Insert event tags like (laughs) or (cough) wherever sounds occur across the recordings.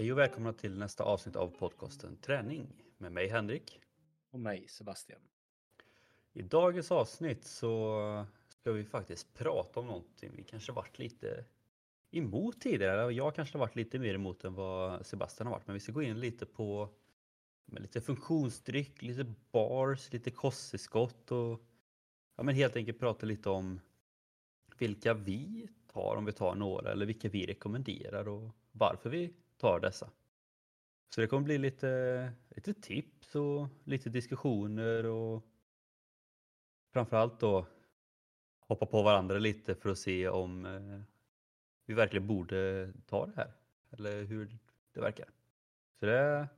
Hej och välkomna till nästa avsnitt av podcasten Träning med mig Henrik. Och mig Sebastian. I dagens avsnitt så ska vi faktiskt prata om någonting vi kanske varit lite emot tidigare. Jag kanske har varit lite mer emot än vad Sebastian har varit. Men vi ska gå in lite på lite funktionsdryck, lite bars, lite kosttillskott och ja, men helt enkelt prata lite om vilka vi tar om vi tar några eller vilka vi rekommenderar och varför vi tar dessa. Så det kommer bli lite, lite tips och lite diskussioner och framförallt då hoppa på varandra lite för att se om eh, vi verkligen borde ta det här eller hur det verkar. Så det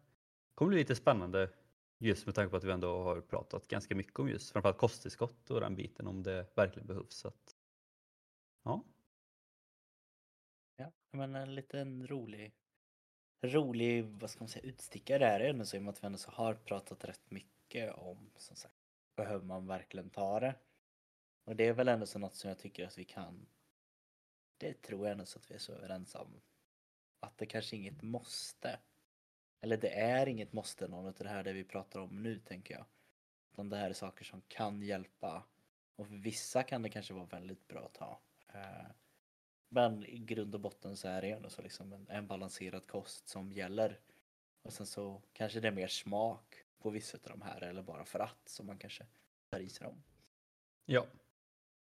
kommer bli lite spännande just med tanke på att vi ändå har pratat ganska mycket om just framförallt kosttillskott och den biten om det verkligen behövs. Så att, ja. Ja, men en liten rolig, rolig, vad ska man säga, utstickare är det ändå så i och med att vi ändå så har pratat rätt mycket om, som sagt, behöver man verkligen ta det? Och det är väl ändå så något som jag tycker att vi kan, det tror jag ändå så att vi är så överens om. Att det kanske inget måste. Eller det är inget måste någon av det här det vi pratar om nu tänker jag. Utan det här är saker som kan hjälpa. Och för vissa kan det kanske vara väldigt bra att ta. Eh, men i grund och botten så är det ändå så liksom en, en balanserad kost som gäller. Och sen så kanske det är mer smak på vissa av de här eller bara för att som man kanske tar i sig dem. Ja.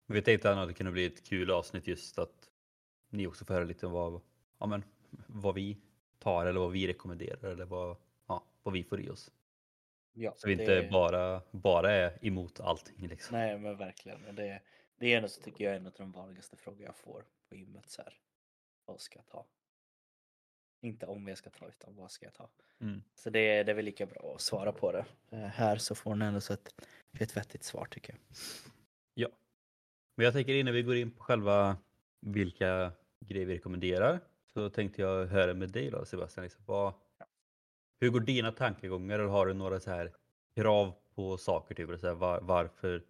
Vi tänkte att det kunde bli ett kul avsnitt just att ni också får höra lite om vad, ja, men, vad vi tar eller vad vi rekommenderar eller vad, ja, vad vi får i oss. Ja, så vi det... inte bara, bara är emot allting. Liksom. Nej men verkligen. Det, det är ändå så tycker jag en av de vanligaste frågor jag får på gymmet. Så här, vad ska jag ta? Inte om jag ska ta utan vad ska jag ta? Mm. Så det, det är väl lika bra att svara på det. Eh, här så får ni ändå så ett, ett vettigt svar tycker jag. Ja. Men jag tänker innan vi går in på själva vilka grejer vi rekommenderar så tänkte jag höra med dig då Sebastian. Liksom, vad, hur går dina tankegångar? Eller har du några så här krav på saker? Typ, så här, var, varför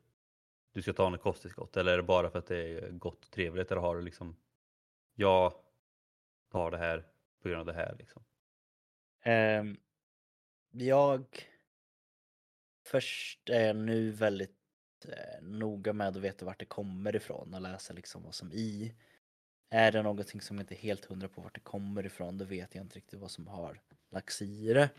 du ska ta något kosttillskott? Eller är det bara för att det är gott och trevligt? Eller har du liksom, jag tar det här på grund av det här? Liksom? Um, jag först är nu väldigt eh, noga med att veta vart det kommer ifrån och läsa liksom vad som i. Är det någonting som inte är helt hundra på vart det kommer ifrån då vet jag inte riktigt vad som har lagts i det.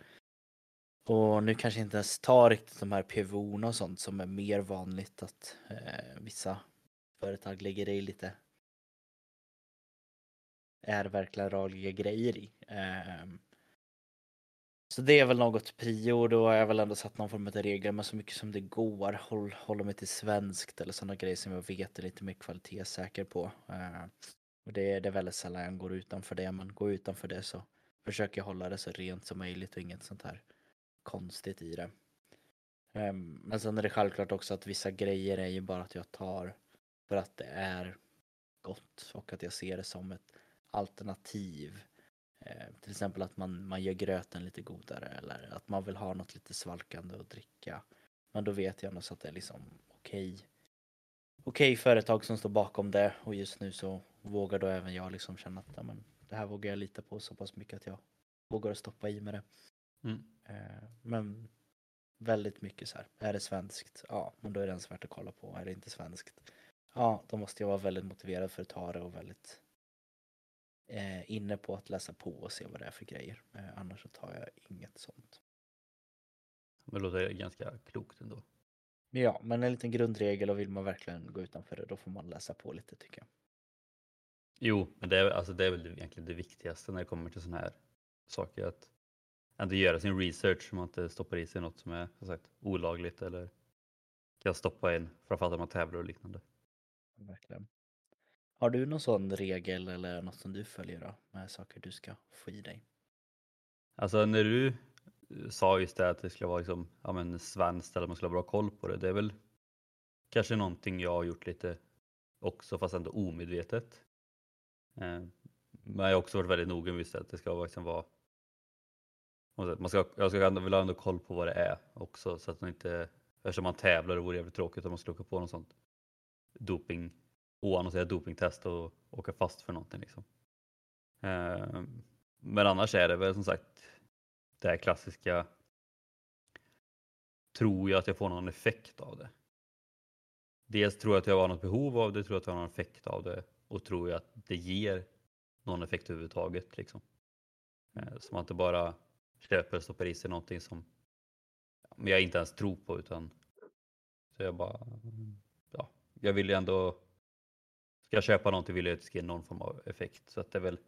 Och nu kanske inte ens tar riktigt de här PVO och sånt som är mer vanligt att eh, vissa företag lägger i lite är verkligen rörliga grejer i. Eh, så det är väl något prio då har jag väl ändå satt någon form av regler men så mycket som det går håll, hålla mig till svenskt eller sådana grejer som jag vet är lite mer kvalitetssäker på. Eh, och det, det är väldigt sällan jag går utanför det men går utanför det så försöker jag hålla det så rent som möjligt och inget sånt här konstigt i det. Ehm, men sen är det självklart också att vissa grejer är ju bara att jag tar för att det är gott och att jag ser det som ett alternativ. Ehm, till exempel att man, man gör gröten lite godare eller att man vill ha något lite svalkande att dricka. Men då vet jag nog så att det är liksom okej okay. okej okay företag som står bakom det och just nu så vågar då även jag liksom känna att ja, men, det här vågar jag lita på så pass mycket att jag vågar stoppa i med det. Mm. Eh, men väldigt mycket så här, är det svenskt? Ja, men då är det ens värt att kolla på. Är det inte svenskt? Ja, då måste jag vara väldigt motiverad för att ta det och väldigt eh, inne på att läsa på och se vad det är för grejer. Eh, annars så tar jag inget sånt. Det låter ganska klokt ändå. Ja, men en liten grundregel och vill man verkligen gå utanför det då får man läsa på lite tycker jag. Jo, men det är, alltså, det är väl egentligen det viktigaste när det kommer till sådana här saker. Att ändå göra sin research så man inte stoppar i sig något som är som sagt, olagligt eller kan stoppa in framförallt om man tävlar och liknande. Verkligen. Har du någon sån regel eller något som du följer då med saker du ska få i dig? Alltså när du sa just det att det skulle vara liksom, ja, men svenskt eller man skulle ha bra koll på det. Det är väl kanske någonting jag har gjort lite också fast ändå omedvetet. Eh, men jag har också varit väldigt noga med att det ska liksom vara man ska, jag ska ändå, vill ha ändå koll på vad det är också så att man inte, eftersom man tävlar det vore jävligt tråkigt om man skulle åka på något sånt doping, oannonserat dopingtest och åka fast för någonting liksom. Eh, Men annars är det väl som sagt det här klassiska. Tror jag att jag får någon effekt av det? Dels tror jag att jag har något behov av det, tror jag att jag har någon effekt av det och tror jag att det ger någon effekt överhuvudtaget. Liksom. Eh, så man inte bara köper och stoppar i sig någonting som jag inte ens tror på utan så jag bara, ja, jag vill ju ändå, ska jag köpa någonting vill jag att det ska ge någon form av effekt så att det är väl,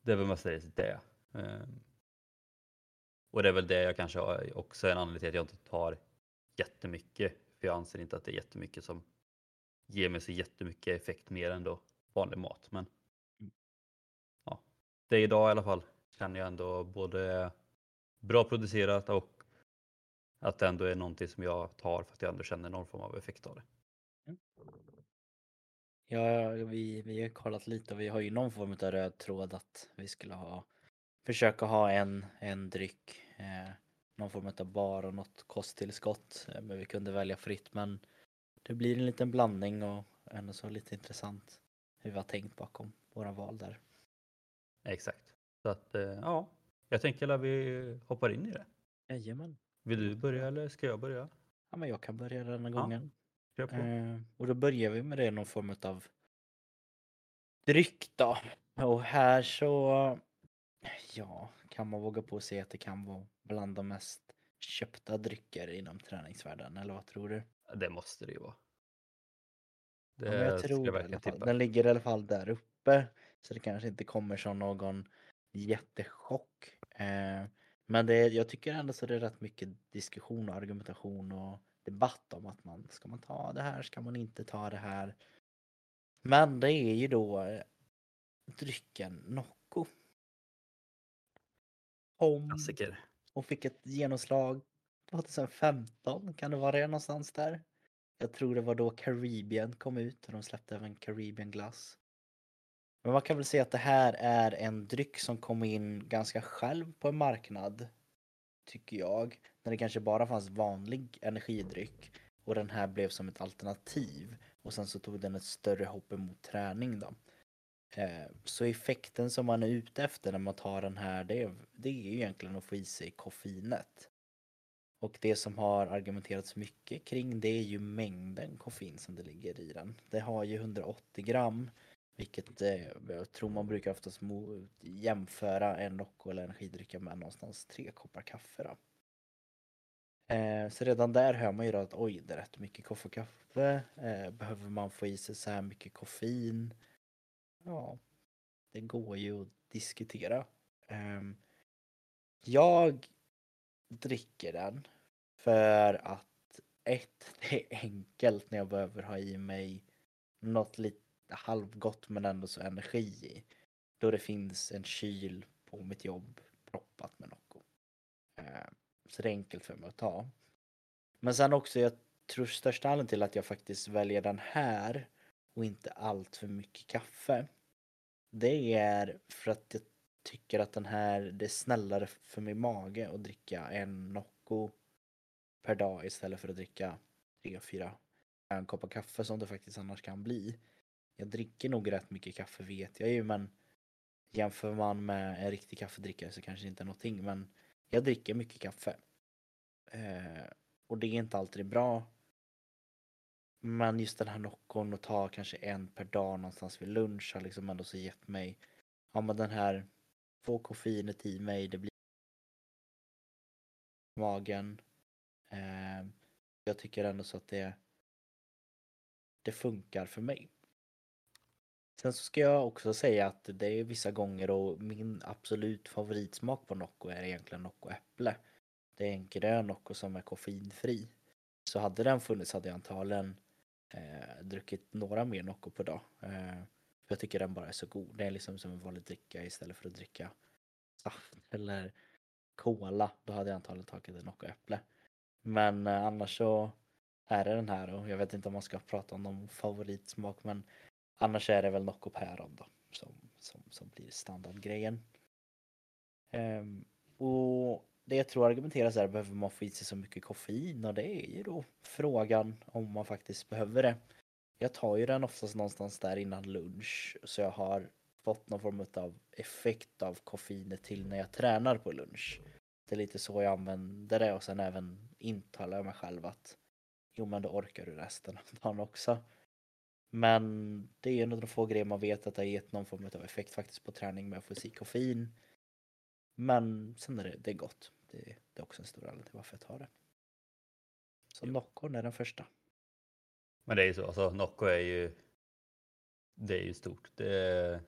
det är väl mestadels det. Ehm, och det är väl det jag kanske också är en anledning till att jag inte tar jättemycket för jag anser inte att det är jättemycket som ger mig så jättemycket effekt mer än då vanlig mat. Men mm. ja, det är idag i alla fall känner jag ändå både bra producerat och att det ändå är någonting som jag tar för att jag ändå känner någon form av effekt av det. Mm. Ja, vi, vi har kollat lite och vi har ju någon form av röd tråd att vi skulle ha försöka ha en, en dryck, eh, någon form av bar och något kosttillskott. Eh, men vi kunde välja fritt men det blir en liten blandning och ändå så lite intressant hur vi har tänkt bakom våra val där. Exakt. Så att eh, ja, jag tänker att vi hoppar in i det. Jajamän. Vill du börja eller ska jag börja? Ja, men jag kan börja denna ja, gången. Eh, och då börjar vi med det någon form av dryck då. Och här så, ja, kan man våga på säga att det kan vara bland de mest köpta drycker inom träningsvärlden, eller vad tror du? Det måste det ju vara. Det ja, jag tror jag det, Den ligger i alla fall där uppe. Så det kanske inte kommer som någon jättechock. Eh, men det, jag tycker ändå så det är rätt mycket diskussion och argumentation och debatt om att man ska man ta det här, ska man inte ta det här. Men det är ju då eh, drycken Nocco. Om Klassiker. och fick ett genomslag 2015, kan det vara det någonstans där? Jag tror det var då Caribbean kom ut och de släppte även Caribbean glass. Men man kan väl säga att det här är en dryck som kom in ganska själv på en marknad. Tycker jag. När det kanske bara fanns vanlig energidryck. Och den här blev som ett alternativ. Och sen så tog den ett större hopp emot träning då. Eh, så effekten som man är ute efter när man tar den här det är, det är ju egentligen att få i sig koffeinet. Och det som har argumenterats mycket kring det är ju mängden koffein som det ligger i den. Det har ju 180 gram vilket eh, jag tror man brukar oftast jämföra en Nocco eller energidrycka med någonstans tre koppar kaffe. Då. Eh, så redan där hör man ju då att oj, det är rätt mycket kaffe och kaffe. Eh, behöver man få i sig så här mycket koffein? Ja, det går ju att diskutera. Eh, jag dricker den för att ett, (laughs) det är enkelt när jag behöver ha i mig något lite halvgott men ändå så energi i. Då det finns en kyl på mitt jobb proppat med Nocco. Eh, så det är enkelt för mig att ta. Men sen också, jag tror största anledningen till att jag faktiskt väljer den här och inte allt för mycket kaffe. Det är för att jag tycker att den här, det är snällare för min mage att dricka en Nocco per dag istället för att dricka tre, fyra en koppar kaffe som det faktiskt annars kan bli. Jag dricker nog rätt mycket kaffe vet jag ju men jämför man med en riktig kaffedrickare så kanske det inte är någonting men jag dricker mycket kaffe. Eh, och det är inte alltid bra. Men just den här Noccon och ta kanske en per dag någonstans vid lunch har liksom ändå så gett mig Ja men den här Få koffeinet i mig, det blir magen. Eh, jag tycker ändå så att det Det funkar för mig. Sen så ska jag också säga att det är vissa gånger och min absolut favoritsmak på Nocco är egentligen Nocco äpple. Det är en grön Nocco som är koffeinfri. Så hade den funnits hade jag antagligen eh, druckit några mer Nocco per dag. Eh, för jag tycker den bara är så god. Det är liksom som en vanlig dricka istället för att dricka saft eller cola. Då hade jag antagligen tagit en Nocco äpple. Men eh, annars så är det den här och jag vet inte om man ska prata om någon favoritsmak men Annars är det väl Nocco Päron då som, som, som blir standardgrejen. Um, och det jag tror argumenteras är behöver man få i sig så mycket koffein och det är ju då frågan om man faktiskt behöver det. Jag tar ju den oftast någonstans där innan lunch så jag har fått någon form av effekt av koffeinet till när jag tränar på lunch. Det är lite så jag använder det och sen även intalar jag mig själv att jo men då orkar du resten av dagen också. Men det är en av de få grejer man vet att det har gett någon form av effekt faktiskt på träning med att få i sig koffein. Men sen är det, det är gott. Det, det är också en stor anledning till varför jag tar det. Så Ja. Noccon är den första. Men det är ju så, alltså Nocco är ju Det är ju stort. Det,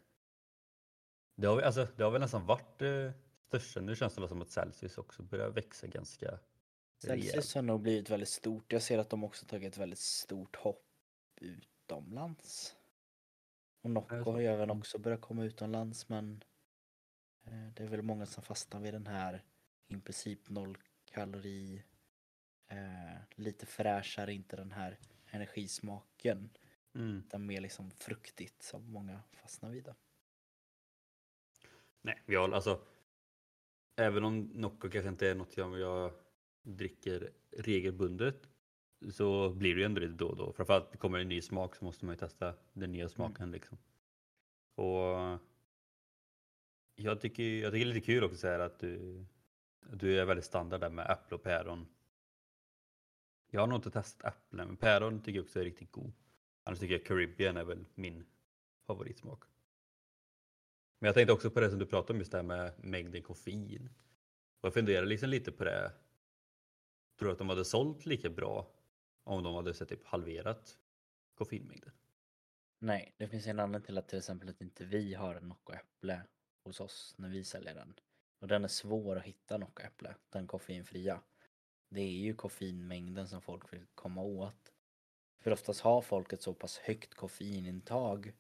det, har, alltså, det har väl nästan varit det största. Nu känns det som att Celsius också börjar växa ganska Celsius rejält. har nog blivit väldigt stort. Jag ser att de också tagit ett väldigt stort hopp utomlands. Och Nocco har ju även Mm. också börjat komma utomlands men eh, det är väl många som fastnar vid den här i princip noll kalori eh, lite fräschare, inte den här energismaken Mm. utan mer liksom fruktigt som många fastnar vid. det. Nej, vi har alltså Även om Nocco kanske inte är något jag, jag dricker regelbundet så blir det ju ändå lite då och då. Framförallt det kommer en ny smak så måste man ju testa den nya smaken liksom. Och jag tycker, jag tycker det är lite kul också så här att du, du är väldigt standard där med äpple och päron. Jag har nog inte testat äpple men päron tycker jag också är riktigt god. Annars tycker jag Caribbean är väl min favoritsmak. Men jag tänkte också på det som du pratade om just det här med mängden koffein. Och jag funderar liksom lite på det. Tror du att de hade sålt lika bra om de hade sett typ halverat koffeinmängden? Nej, det finns en anledning till att till exempel att inte vi har en Nocco äpple hos oss när vi säljer den. Och den är svår att hitta Nocco äpple, den koffeinfria. Det är ju koffeinmängden som folk vill komma åt. För oftast har folk ett så pass högt koffeinintag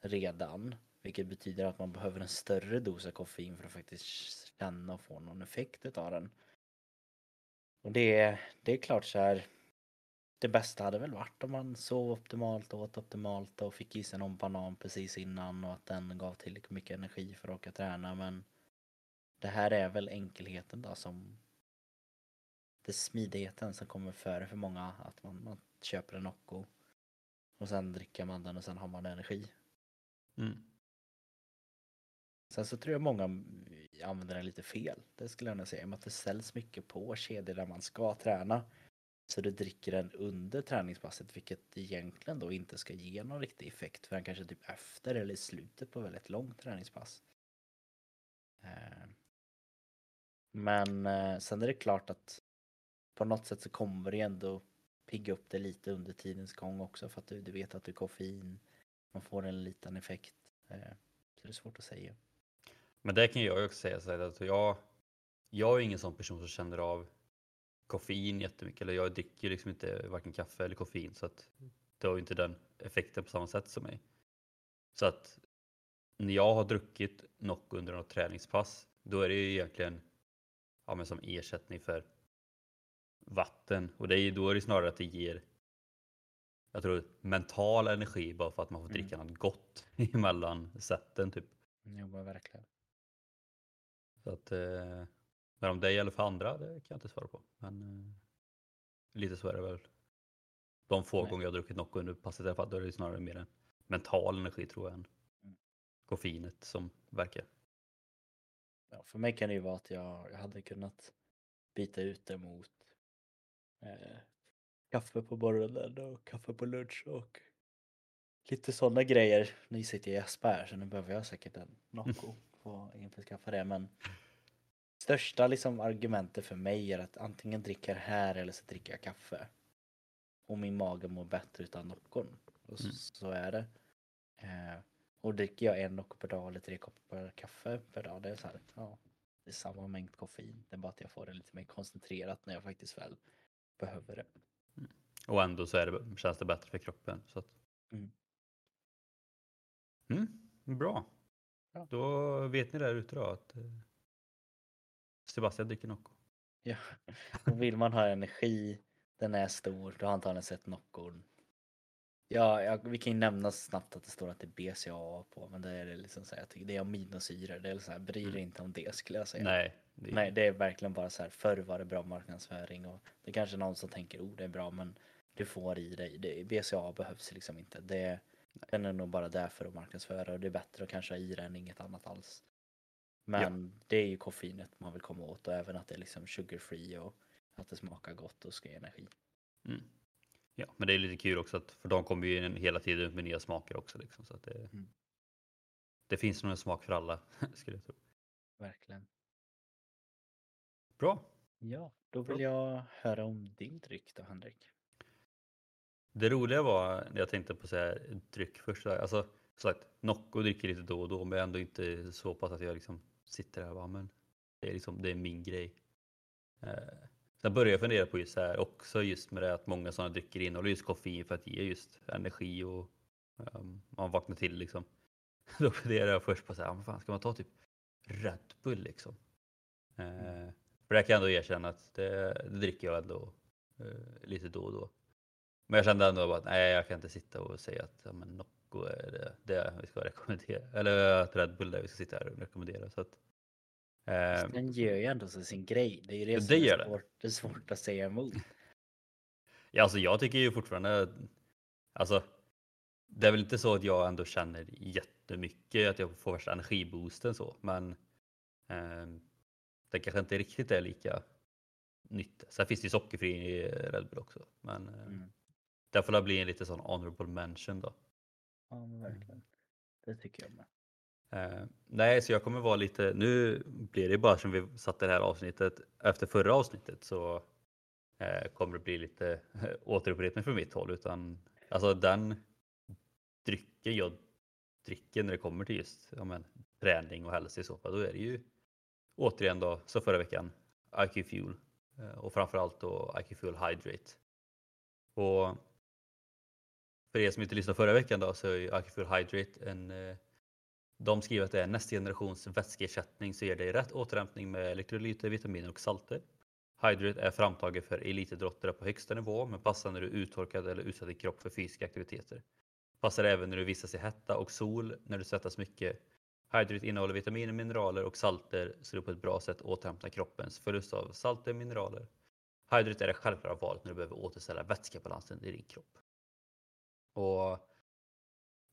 redan, vilket betyder att man behöver en större dos av koffein för att faktiskt känna och få någon effekt av den. Och det, är- det är klart så här. Det bästa hade väl varit om man sov optimalt och åt optimalt och fick i sig någon banan precis innan och att den gav tillräckligt mycket energi för att orka träna men det här är väl enkelheten då som det är smidigheten som kommer före för många att man, man köper en Nocco och sen dricker man den och sen har man energi. Mm. Sen så tror jag många använder den lite fel. Det skulle jag nog säga. I och med att det säljs mycket på kedjor där man ska träna. Så du dricker den under träningspasset vilket egentligen då inte ska ge någon riktig effekt förrän kanske typ efter eller i slutet på väldigt långt träningspass. Eh, men eh, sen är det klart att på något sätt så kommer det ändå pigga upp det lite under tidens gång också för att du, du vet att du är koffein. Man får en liten effekt. Eh, så det är svårt att säga. Men det kan jag ju också säga så att jag, jag är ingen sån person som känner av koffein jättemycket. Eller jag dricker liksom inte varken kaffe eller koffein så att det har ju inte den effekten på samma sätt som mig. Så att när jag har druckit Nocco under något träningspass då är det ju egentligen ja, men som ersättning för vatten och det är, då är det snarare att det ger jag tror mental energi bara för att man får Mm. dricka något gott (laughs) emellan sätten typ. Jo men verkligen. Så att, eh, men om det gäller för andra, det kan jag inte svara på. Men eh, lite så är det väl. De få Nej. gånger jag har druckit Nocco under passet i alla fall, då är det snarare mer en mental energi tror jag än Mm. koffeinet som verkar. Ja, för mig kan det ju vara att jag, jag hade kunnat byta ut det mot eh, kaffe på morgonen och kaffe på lunch och lite sådana grejer. Nu sitter jag i Espa här så nu behöver jag säkert en Nocco (laughs) för att införskaffa det men största liksom argumentet för mig är att antingen dricker jag här eller så dricker jag kaffe. Och min mage mår bättre utan Noccon. Och så, Mm. så är det. Eh, och dricker jag en Nocco per dag eller tre koppar kaffe per dag, det är så här, ja, det är samma mängd koffein. Det är bara att jag får det lite mer koncentrerat när jag faktiskt väl behöver det. Och ändå så är det, känns det bättre för kroppen. Så att... Mm. Mm, bra. Ja. Då vet ni där ute då att eh, Sebastian dricker Nocco. Ja. Och vill man ha energi, den är stor, då har antagligen sett Noccon. Ja, ja, vi kan ju nämna snabbt att det står att det är BCAA på, men det är liksom så här, jag tycker det är aminosyror. Det är så här, bry dig Mm. inte om det skulle jag säga. Nej, det är, Nej, det är verkligen bara så här, förr var det bra marknadsföring och det är kanske någon som tänker, oh det är bra, men du får i dig, det, BCAA behövs liksom inte. Det, Den är nog bara där för att marknadsföra och det är bättre att kanske ha i den än inget annat alls. Men det är ju koffeinet man vill komma åt och även att det är liksom sugar free och att det smakar gott och ska ge energi. Mm. Ja, men det är lite kul också att för de kommer ju in hela tiden med nya smaker också. Liksom, så att det, Mm. det finns nog en smak för alla (laughs) skulle jag tro. Verkligen. Bra. Ja, då Bra. vill jag höra om din dryck då Henrik. Det roliga var när jag tänkte på så här, dryck först. Alltså, som sagt, Nocco dricker lite då och då, men ändå inte så pass att jag liksom sitter där och bara, men det är, liksom, det är min grej. Eh, sen började jag fundera på just det här också just med det att många sådana drycker innehåller just koffein för att ge just energi och um, man vaknar till liksom. (laughs) Då funderade jag först på så här, vad fan ska man ta typ Red Bull liksom? Eh, för det kan jag ändå erkänna att det, det dricker jag ändå eh, lite då och då. Men jag kände ändå att nej, jag kan inte sitta och säga att ja, men Nocco är det, det vi ska rekommendera. Eller att Red Bull är det vi ska sitta här och rekommendera. Så att, eh, Den gör ju ändå så sin grej. Det är ju det Ja, som det är svårt, det är svårt att säga emot. (laughs) ja, alltså jag tycker ju fortfarande, alltså det är väl inte så att jag ändå känner jättemycket att jag får värsta energiboosten så, men eh, det kanske inte riktigt är lika nytt. Sen finns det ju sockerfri i Red Bull också, men eh, Mm. där får det bli en lite sån honorable mention då. Ja, men verkligen. Det tycker jag med. Eh, nej, så jag kommer vara lite, nu blir det bara som vi satte det här avsnittet, efter förra avsnittet så eh, kommer det bli lite (laughs) återupprepning från mitt håll utan alltså den drycken jag dricker när det kommer till just ja, men, träning och hälsa i så fall, då är det ju återigen då, som förra veckan, IQ Fuel eh, och framförallt då IQ Fuel Hydrate. Och för er som inte lyssnade förra veckan då så är ju IQ Hydrate en eh, de skriver att det är nästa generations vätskeersättning som ger dig rätt återhämtning med elektrolyter, vitaminer och salter. Hydrate är framtaget för elitidrottare på högsta nivå men passar när du är uttorkad eller utsatt i kropp för fysiska aktiviteter. Passar även när du vistas i hetta och sol, när du svettas mycket. Hydrate innehåller vitaminer, mineraler och salter så du på ett bra sätt återhämtar kroppens förlust av salter och mineraler. Hydrate är det självklara valet när du behöver återställa vätskebalansen i din kropp. Och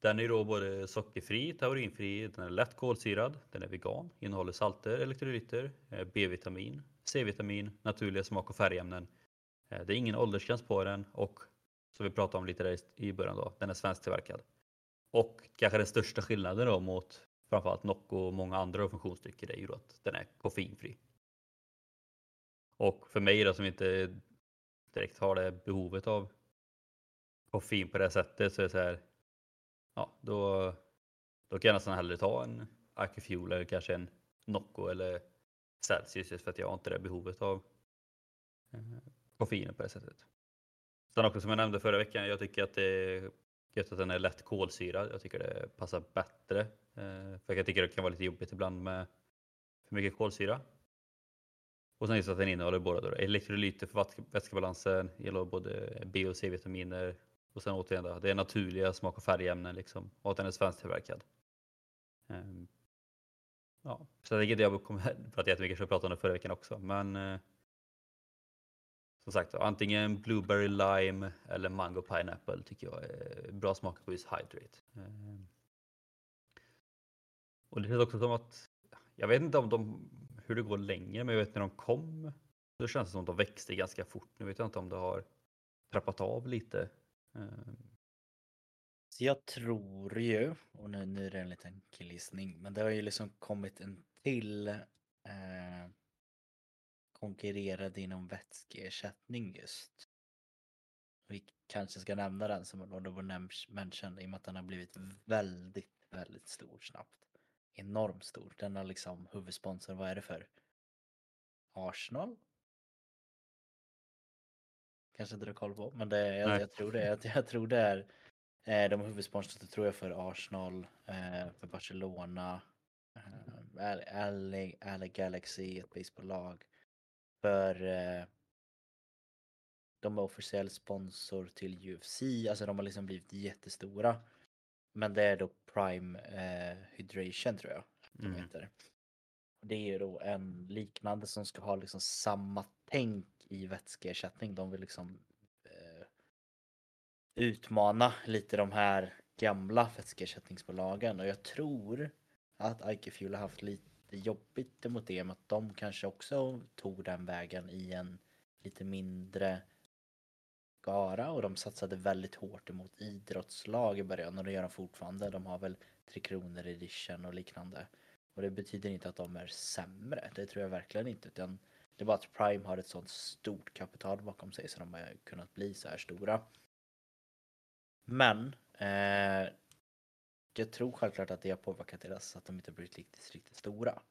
den är då både sockerfri, taurinfri, den är lätt kolsyrad, den är vegan, innehåller salter, elektrolyter, eh, B-vitamin, C-vitamin, naturliga smak och färgämnen. Eh, det är ingen åldersgräns på den och som vi pratade om lite där i början då, den är svensktillverkad. Och kanske den största skillnaden då mot framförallt Nocco och många andra funktionsdrycker är ju då att den är koffeinfri. Och för mig då som inte direkt har det behovet av koffein på det sättet så är det så här ja, då, då kan jag nästan hellre ta en Acufuel eller kanske en Nocco eller Celsius just för att jag har inte det behovet av eh, koffein på det sättet. Sen också som jag nämnde förra veckan, jag tycker att det är gött att den är lätt kolsyrad. Jag tycker det passar bättre. Eh, för jag tycker det kan vara lite jobbigt ibland med för mycket kolsyra. Och sen just att den innehåller båda då, elektrolyter för vätskebalansen, innehåller både B och C-vitaminer och sen återigen då, det är naturliga smak och färgämnen liksom och att den är svensktillverkad. Um, ja, så jag tänker inte jag kommer (laughs) prata jättemycket, så jag pratade om det förra veckan också, men uh, som sagt, antingen blueberry lime eller mango pineapple tycker jag är bra smak på just hydrate. Um, och det känns också som att, jag vet inte om de, hur det går längre, men jag vet när de kom så känns det som att de växte ganska fort. Nu vet jag inte om det har trappat av lite. Ehm. Så jag tror ju, och nu, nu är det en liten killgissning, men det har ju liksom kommit en till eh, konkurrerade inom vätskeersättning just. Vi kanske ska nämna den som en honorable mention i och med att den har blivit väldigt, väldigt stor snabbt. Enormt stor. Den har liksom huvudsponsor, vad är det för? Arsenal? Kanske inte du har koll på, men det, jag, jag tror det. Jag, jag tror det är eh, de huvudsponsrar tror jag för Arsenal, eh, för Barcelona, eh, LA, LA Galaxy, ett baseballlag. För eh, de är officiell sponsor till UFC, alltså de har liksom blivit jättestora. Men det är då Prime eh, Hydration tror jag de Mm. heter. Det är ju då en liknande som ska ha liksom samma tänk i vätskeersättning. De vill liksom eh, utmana lite de här gamla vätskeersättningsbolagen och jag tror att Ike Fuel har haft lite jobbigt emot det med att de kanske också tog den vägen i en lite mindre skara och de satsade väldigt hårt emot idrottslag i början och det gör de fortfarande. De har väl Tre Kronor edition och liknande. Och det betyder inte att de är sämre, det tror jag verkligen inte. Utan det är bara att Prime har ett sånt stort kapital bakom sig så de har kunnat bli så här stora. Men eh, jag tror självklart att det har påverkat deras så att de inte blivit riktigt, riktigt stora.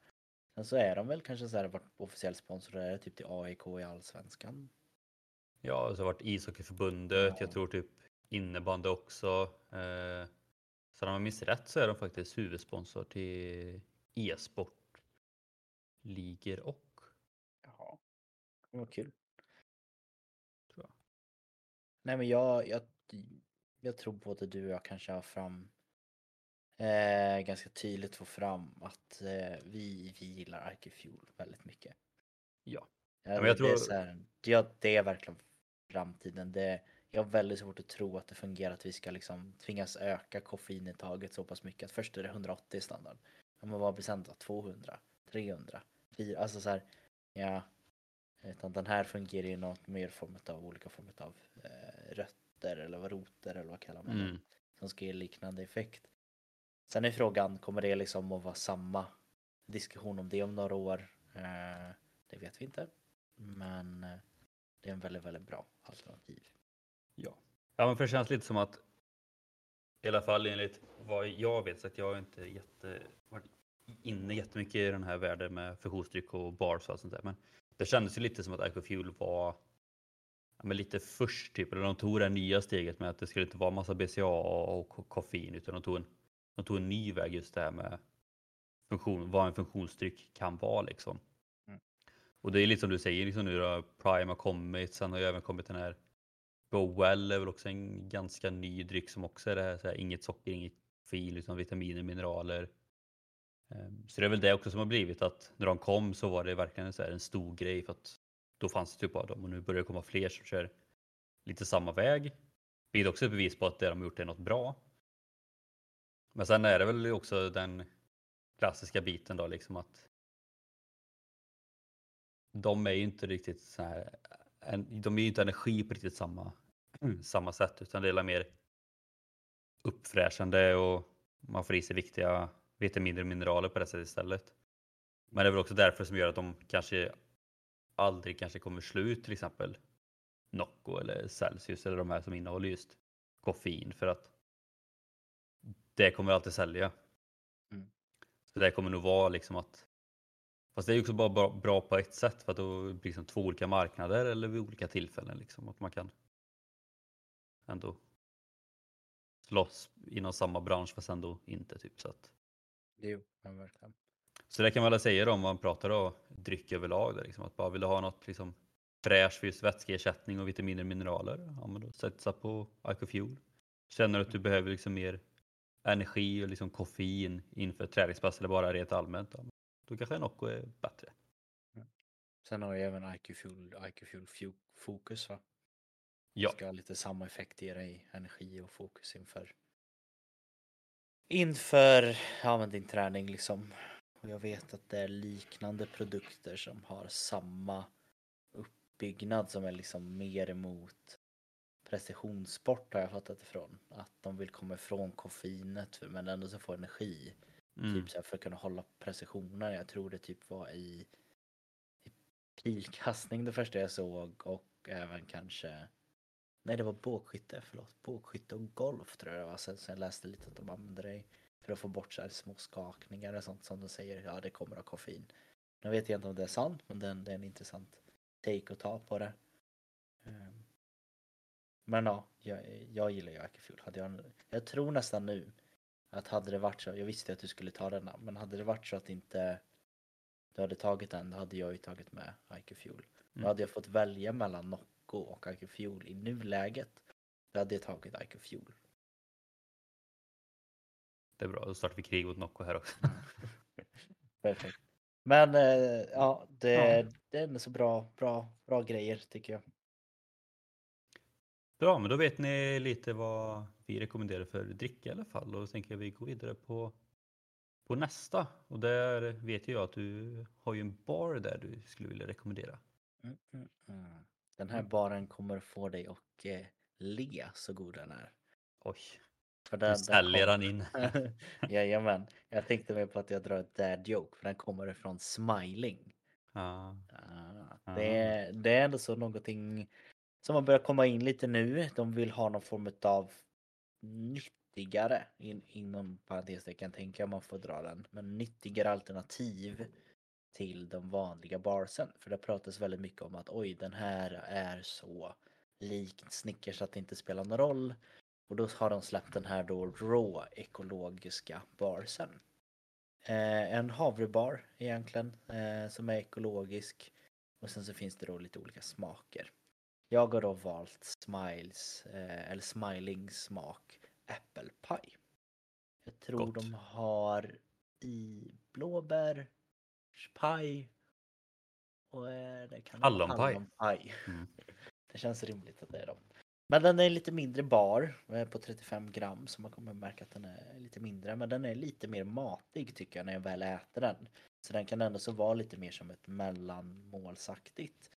Sen så är de väl kanske så här varit officiell sponsor typ till AIK i Allsvenskan. Ja, så har varit ishockeyförbundet. Ja. Jag tror typ innebandy också. Eh, så om jag minns rätt så är de faktiskt huvudsponsor till e-sport, ligor och. Det var kul. tror jag. Nej men jag, jag, jag tror både du och jag kanske har fram eh, ganska tydligt få fram att eh, vi, vi gillar Arke Fuel väldigt mycket. Ja. Ja, men det, jag det, är tror- så här, det, det är verkligen framtiden. Det, jag har väldigt svårt att tro att det fungerar att vi ska liksom tvingas öka koffeinintaget så pass mycket att först är det 180 standard. Ja, men vad då? 200? 300? 400? Alltså så här, ja. Utan den här fungerar i något mer form av olika former av eh, rötter eller vad roter eller vad kallar man det? Mm. Som ska ge liknande effekt. Sen är frågan, kommer det liksom att vara samma diskussion om det om några år? Eh, det vet vi inte. Men eh, det är en väldigt, väldigt bra alternativ. Ja. ja, men för det känns lite som att i alla fall enligt vad jag vet så att jag inte jätte, varit inne jättemycket i den här världen med fusionsdryck och bars och allt sånt där. Men det kändes ju lite som att Fuel var ja, men lite först typ, eller de tog det nya steget med att det skulle inte vara massa BCA och ko- koffein utan de tog en, de tog en ny väg just det här med funktion, vad en funktionsdryck kan vara liksom. Mm. Och det är lite som du säger, liksom nu då, Prime har kommit, sen har ju även kommit den här Go Well är väl också en ganska ny dryck som också är det här, så här inget socker, inget fil utan vitaminer, mineraler. Ehm, så det är väl det också som har blivit att när de kom så var det verkligen så här en stor grej för att då fanns det typ av dem och nu börjar det komma fler som kör lite samma väg. Vilket också är ett bevis på att det de har gjort är något bra. Men sen är det väl också den klassiska biten då liksom att de är ju inte riktigt så här, de är ju inte energi på riktigt samma, (clears throat) samma sätt utan det är mer uppfräschande och man får i sig viktiga vitaminer och mineraler på det sättet istället. Men det är väl också därför som gör att de kanske aldrig kanske kommer slå ut till exempel Nocco eller Celsius eller de här som innehåller just koffein för att det kommer alltid sälja. Mm. Så det kommer nog vara liksom att Fast det är ju också bara bra, bra på ett sätt för att då blir det liksom två olika marknader eller vid olika tillfällen liksom att man kan ändå slåss inom samma bransch fast ändå inte typ så att Jo, men verkligen. så det kan man väl säga då om man pratar då dryck överlag där, liksom, att bara vill du ha något liksom fräscht för just vätskeersättning och vitaminer och mineraler, ja men då satsa på Icofuel. Känner du att du behöver liksom mer energi och liksom koffein inför träningspass eller bara rent allmänt, ja, då kanske Nocco är bättre. Sen har jag även IQ Fuel, IQ Fuel Fu- Focus va? Ja, Ska ha lite samma effekt ge dig energi och fokus inför inför ja, men din träning liksom. Och jag vet att det är liknande produkter som har samma uppbyggnad som är liksom mer emot precisionssport har jag fattat ifrån. Att de vill komma ifrån koffeinet men ändå så få energi. mm. Typ så för att kunna hålla precisionen. Jag tror det typ var i, i pilkastning det första jag såg och även kanske Nej det var bågskytte, förlåt. Bågskytte och golf tror jag det var. Sen, sen läste lite att de använder det för att få bort så här små skakningar och sånt som de säger, ja det kommer av koffein. Nu vet jag inte om det är sant men det är en, det är en intressant take att ta på det. Ehm. Men ja, jag, jag gillar ju Akifjol. Hade jag, jag tror nästan nu att hade det varit så, jag visste att du skulle ta denna, men hade det varit så att inte du hade tagit den, då hade jag ju tagit med IQ Fuel. Då Mm. hade jag fått välja mellan Nocco och IQ Fuel i nuläget. Då hade jag tagit IQ Fuel. det är bra, då startar vi krig mot Nocco här också. (laughs) Perfekt. Men eh, ja, det, Ja. det är så bra, bra, bra grejer tycker jag. Bra, men då vet ni lite vad vi rekommenderar för dricka i alla fall och då tänker jag vi går vidare på, på nästa och där vet jag att du har ju en bar där du skulle vilja rekommendera. Mm, mm, mm. Den här Mm. baren kommer få dig att eh, le så god den är. Oj, För nu den, säljer kom... han in. (laughs) Jajamän. Jag tänkte mer på att jag drar ett dad joke för den kommer ifrån Smiling. Ja, Ah, det, är, det är ändå så någonting som har börjat komma in lite nu. De vill ha någon form av nyttigare, in, inom parentestecken tänker jag man får dra den, men nyttigare alternativ till de vanliga barsen. För det pratas väldigt mycket om att oj den här är så lik Snickers att det inte spelar någon roll. Och då har de släppt den här då raw ekologiska barsen. Eh, en havrebar egentligen eh, som är ekologisk. Och sen så finns det då lite olika smaker. Jag har då valt Smiles, eh, eller Smilings smak äppelpaj. Jag tror Gott. de har i blåbär, paj och eh, det kan Hallonpaj. hallonpaj. Mm. (laughs) Det känns rimligt att det är dem. Men den är lite mindre bar eh, på 35 gram så man kommer märka att den är lite mindre. Men den är lite mer matig tycker jag när jag väl äter den. Så den kan ändå så vara lite mer som ett mellanmålsaktigt.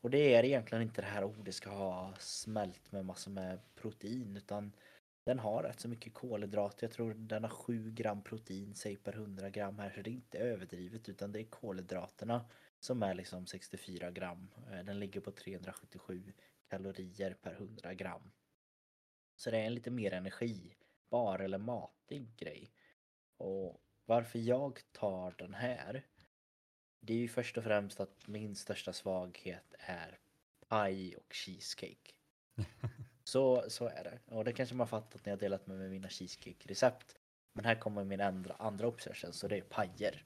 Och det är egentligen inte det här ordet det ska ha smält med massor med protein utan den har rätt så mycket kolhydrater. Jag tror den har 7 gram protein säg per 100 gram här så det är inte överdrivet utan det är kolhydraterna som är liksom 64 gram. Eh, den ligger på 377 kalorier per 100 gram. Så det är en lite mer energibar eller matig grej. Och varför jag tar den här det är ju först och främst att min största svaghet är paj och cheesecake. (laughs) Så, så är det. Och det kanske man fattat när jag delat med mig mina cheesecake-recept. Men här kommer min andra, andra obsession, så det är pajer.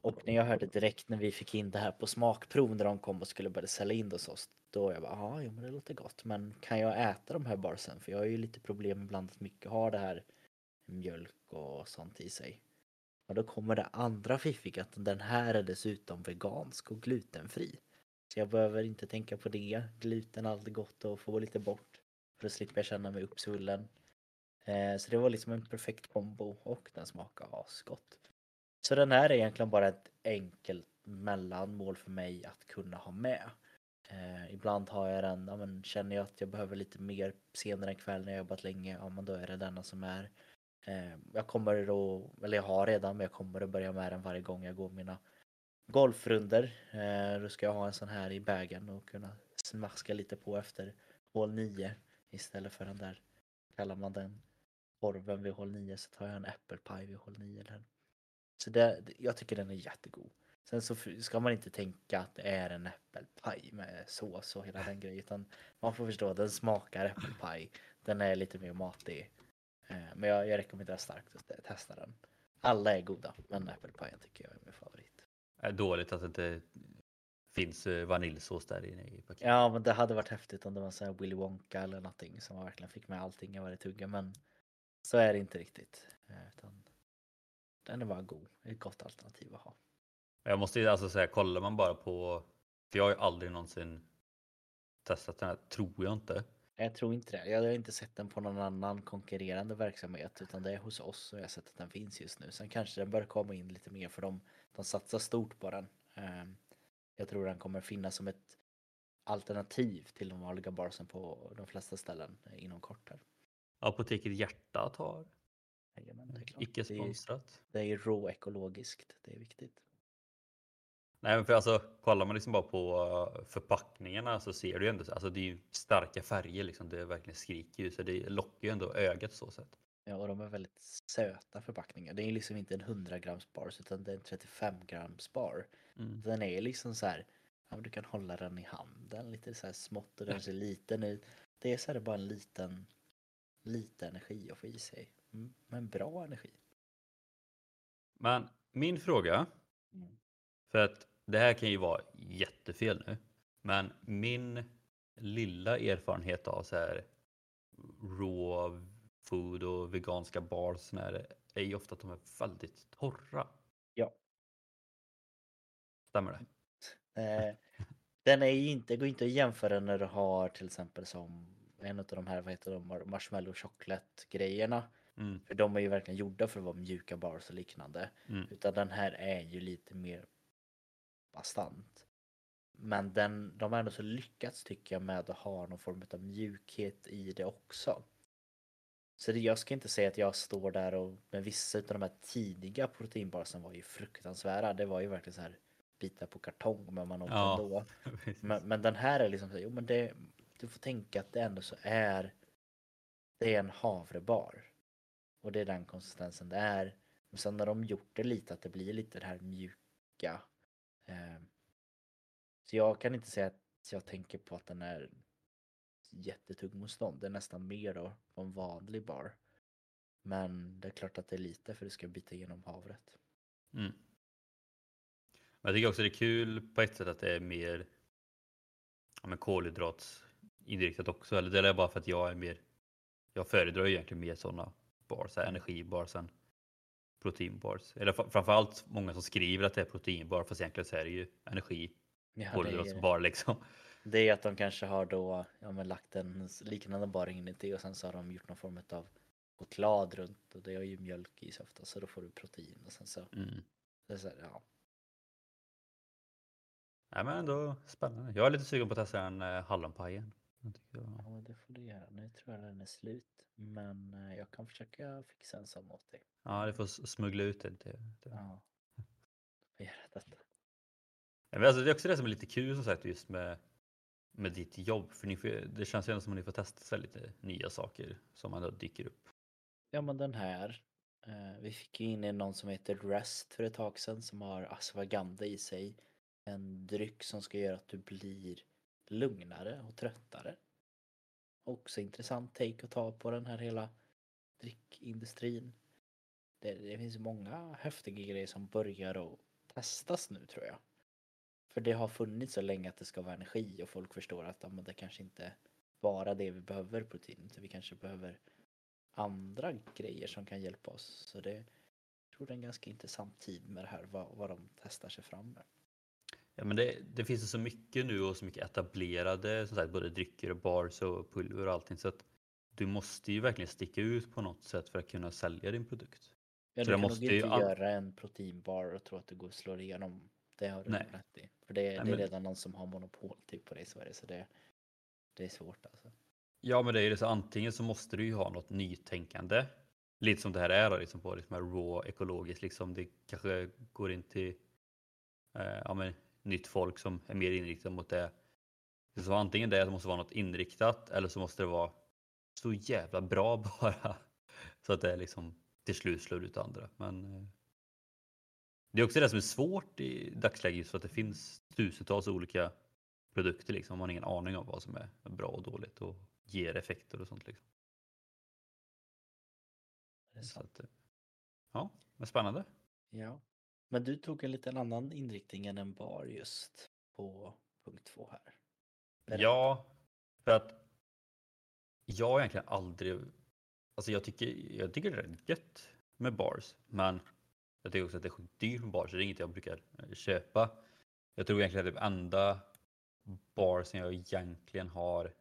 Och när jag hörde direkt när vi fick in det här på smakprov när de kom och skulle börja sälja in det hos oss. Då jag bara, ja, men det låter gott. Men kan jag äta de här barsen? För jag har ju lite problem ibland att mycket har det här mjölk och sånt i sig. Och då kommer det andra fiffiga att den här är dessutom vegansk och glutenfri. Så jag behöver inte tänka på det. Gluten är alltid gott att få lite bort. För slipper jag känna mig uppsvullen. Eh, så det var liksom en perfekt kombo och den smakade asgott. Så den här är egentligen bara ett enkelt mellanmål för mig att kunna ha med. Eh, ibland har jag den, ja, men känner jag att jag behöver lite mer senare en kväll när jag jobbat länge, ja men då är det denna som är. Eh, jag kommer då, eller jag har redan, men jag kommer att börja med den varje gång jag går mina golfrunder. Eh, då ska jag ha en sån här i bagen och kunna smaska lite på efter hål 9 istället för den där, kallar man den korven vid hål 9 så tar jag en äppelpaj vid hål 9 Eller. Så det, jag tycker den är jättegod. Sen så ska man inte tänka att det är en äppelpaj med sås och hela den grejen. Utan man får förstå att den smakar äppelpaj. Den är lite mer matig. Eh, men jag, jag rekommenderar starkt att testa den. Alla är goda, men äppelpajen tycker jag är min favorit. Det är dåligt att inte finns eh, vaniljsås där inne i paketet. Ja, men det hade varit häftigt om det var så här Willy Wonka eller någonting som man verkligen fick med allting i varje tugga. Men så är det inte riktigt. Eh, Utan den är bara god. Ett gott alternativ att ha. Jag måste ju alltså säga, kollar man bara på, för jag har ju aldrig någonsin testat den här, tror jag inte. Jag tror inte det. Jag har inte sett den på någon annan konkurrerande verksamhet utan det är hos oss och jag har sett att den finns just nu. Sen kanske den bör komma in lite mer för de, de satsar stort på den. Ehm, Jag tror den kommer finnas som ett alternativ till de vanliga barsen på de flesta ställen eh, inom kort. Här. Apoteket Hjärtat har, Jajamän, det icke Det är, sponsrat. det är ju råekologiskt, det är viktigt. Nej men för alltså kollar man liksom bara på eh, förpackningarna så ser du ju ändå, alltså det är ju starka färger liksom, det verkligen skriker ju så det lockar ju ändå ögat så sätt. Ja, och de är väldigt söta förpackningar. Det är liksom inte en 100 grams bar utan det är en 35 grams bar. Mm. Den är liksom så här, ja, du kan hålla den i handen lite så här smått och den ser liten ut. Det är så här bara en liten, lite energi att få i sig. Mm, men bra energi. Men min fråga, Mm. för att det här kan ju vara jättefel nu, men min lilla erfarenhet av så här raw food och veganska bars är ju ofta att de är väldigt torra. Stämmer det? Eh, den är inte, går inte att jämföra när du har till exempel som en av de här, vad heter de, mar- marshmallow chocolate grejerna. Mm. För de är ju verkligen gjorda för att vara mjuka bars och liknande. Mm. Utan den här är ju lite mer bastant. Men den, de har ändå så lyckats tycker jag med att ha någon form av mjukhet i det också. Så det, jag ska inte säga att jag står där och med vissa av de här tidiga proteinbarsen var ju fruktansvärda. Det var ju verkligen så här bitar på kartong men man åt Ja. ändå. (laughs) Men, men den här är liksom så jo men det, du får tänka att det ändå så är, det är en havrebar. Och det är den konsistensen det är. Men sen när de gjort det lite, att det blir lite det här mjuka. Eh, så jag kan inte säga att jag tänker på att den är jättetung motstånd. Det är nästan mer då på en vanlig bar. Men det är klart att det är lite för det ska bita igenom havret. Mm. Men jag tycker också det är kul på ett sätt att det är mer ja, men kolhydratsinriktat också. Eller det är bara för att jag är mer, jag föredrar ju egentligen mer sådana bars, så energibars än proteinbars. Eller fr- framförallt många som skriver att det är proteinbar fast egentligen så är det ju energi, Ja, är, kolhydratsbar liksom. det är att de kanske har då ja, men lagt en liknande bar inuti och sen så har de gjort någon form av choklad runt och det har ju mjölk i sig ofta så då får du protein och sen så. Mm. Det är så här, ja. Nej men ändå spännande. Jag är lite sugen på att testa den eh, hallonpajen. Den tycker jag- ja, men det får du göra. Nu tror jag den är slut. Men eh, jag kan försöka fixa en sån åt dig. Ja, det får s- smuggla ut det. till- till- Ja. Jag gör detta. Ja, men alltså, det är också det som är lite kul som sagt just med, med ditt jobb. För ni får, det känns ju ändå som att ni får testa här lite nya saker som ändå dyker upp. Ja men den här. Eh, vi fick ju in någon som heter Rest för ett tag sedan som har ashwagandha i sig. En dryck som ska göra att du blir lugnare och tröttare. Också intressant take att ta på den här hela drickindustrin. Det, det finns många häftiga grejer som börjar att testas nu tror jag. För det har funnits så länge att det ska vara energi och folk förstår att ja, men det kanske inte bara det vi behöver protein utan vi kanske behöver andra grejer som kan hjälpa oss. Så det jag tror det är en ganska intressant tid med det här, vad, vad de testar sig fram med. Ja, men det, det finns så mycket nu och så mycket etablerade som sagt, både drycker och bars och pulver och allting. Så att du måste ju verkligen sticka ut på något sätt för att kunna sälja din produkt. Ja, Så du kan måste nog ju inte all- göra en proteinbar och tro att du går och slår igenom. Det har du Nej. rätt i. För det, det är men- redan någon som har monopol typ på det i Sverige så det, det är svårt alltså. Ja, men det är det så antingen så måste du ju ha något nytänkande. Lite som det här är då, liksom på liksom här raw ekologiskt liksom. Det kanske går in till eh, ja, men, nytt folk som är mer inriktat mot det. Så antingen det, det måste vara något inriktat eller så måste det vara så jävla bra (laughs) bara. Så att det liksom till slut slår ut andra. Men eh, det är också det som är svårt i dagsläget just för att det finns tusentals olika produkter liksom. Man har ingen aning om vad som är bra och dåligt och ger effekter och sånt liksom. Det Så att, eh, ja, men spännande. Ja. Men du tog en liten annan inriktning än en bar just på punkt två här. Berätta. Ja, för att jag har egentligen aldrig, alltså jag tycker, jag tycker det är rätt gött med bars, men jag tycker också att det är sjukt dyrt med bars, så det är inget jag brukar eh, köpa. Jag tror egentligen att det enda barsen jag egentligen har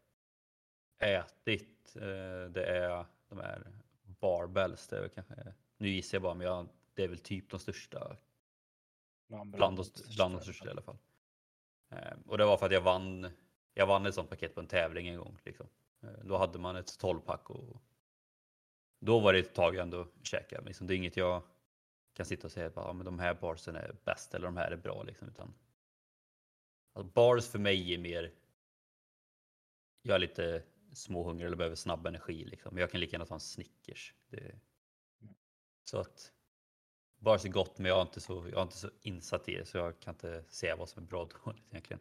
ätit, eh, det är de här barbells. Det är kanske, nu gissar jag bara, men jag, det är väl typ de största Bland st- bland de största i alla fall. Eh, och det var för att jag vann, jag vann ett sånt paket på en tävling en gång. Liksom. Eh, då hade man ett 12-pack och då var det ett tag jag ändå käkade. Liksom, det är inget jag kan sitta och säga att men de här barsen är bäst eller de här är bra. Liksom, utan, alltså, bars för mig är mer, jag är lite småhungrig eller behöver snabb energi. Liksom. Jag kan lika gärna ta en Snickers. Det, så att bara så gott men jag är inte så, jag är inte så insatt i det så jag kan inte säga vad som är bra och dåligt egentligen.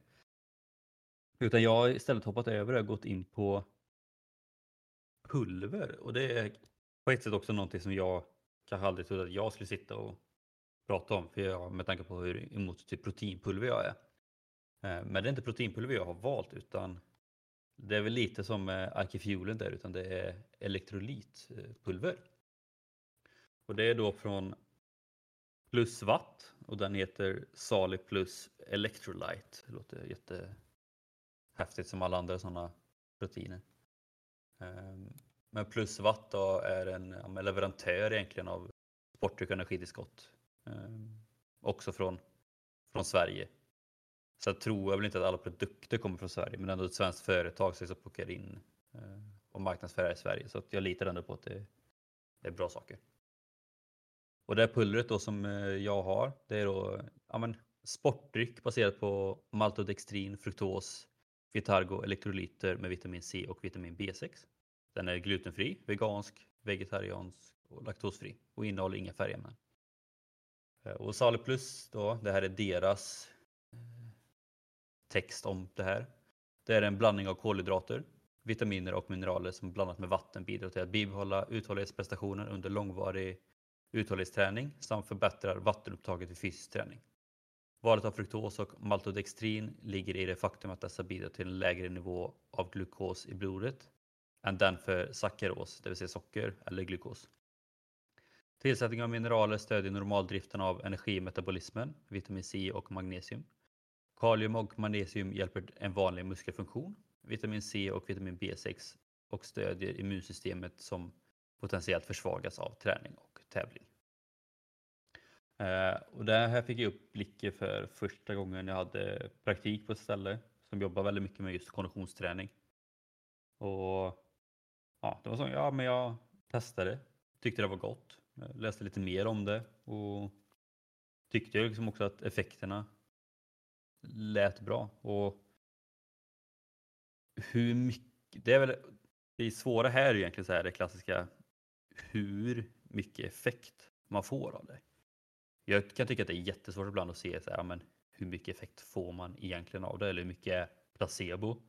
Utan jag har istället hoppat över och gått in på pulver och det är på ett sätt också någonting som jag kanske aldrig trodde att jag skulle sitta och prata om för jag, med tanke på hur emot typ proteinpulver jag är. Eh, men det är inte proteinpulver jag har valt utan det är väl lite som eh, med där utan det är elektrolytpulver. Och det är då från Plus Watt och den heter Sali Plus Electrolyte. Det låter jättehäftigt som alla andra sådana proteiner. Ehm, men Plus Watt då är en leverantör egentligen av sportdryck och energitillskott. Ehm, också från, från Sverige. Så jag tror jag väl inte att alla produkter kommer från Sverige men ändå ett svenskt företag som liksom plockar in eh, och marknadsför i Sverige. Så att jag litar ändå på att det, det är bra saker. Och det här pulvret då som eh, jag har, det är då ja, men, sportdryck baserat på maltodextrin, fruktos, Vitargo, elektrolyter med vitamin C och vitamin B6. Den är glutenfri, vegansk, vegetariansk och laktosfri och innehåller inga färgämnen. Eh, och Sali Plus då, det här är deras eh, text om det här. Det är en blandning av kolhydrater, vitaminer och mineraler som blandat med vatten bidrar till att bibehålla uthållighetsprestationen under långvarig uthållighetsträning samt förbättrar vattenupptaget vid fysisk träning. Valet av fruktos och maltodextrin ligger i det faktum att dessa bidrar till en lägre nivå av glukos i blodet än den för sackaros, det vill säga socker eller glukos. Tillsättning av mineraler stödjer normaldriften av energimetabolismen, vitamin C och magnesium. Kalium och magnesium hjälper en vanlig muskelfunktion. Vitamin C och vitamin B6 och stödjer immunsystemet som potentiellt försvagas av träning och tävling. Eh, och där här fick jag upp blicken för första gången jag hade praktik på ett ställe som jobbar väldigt mycket med just konditionsträning. Och ja, det var så, ja men jag testade, tyckte det var gott, jag läste lite mer om det och tyckte jag liksom också att effekterna lät bra. Och hur mycket, det är väl det svåra här är egentligen så här det klassiska hur mycket effekt man får av det. Jag kan tycka att det är jättesvårt ibland att se så här, men hur mycket effekt får man egentligen av det eller hur mycket är placebo.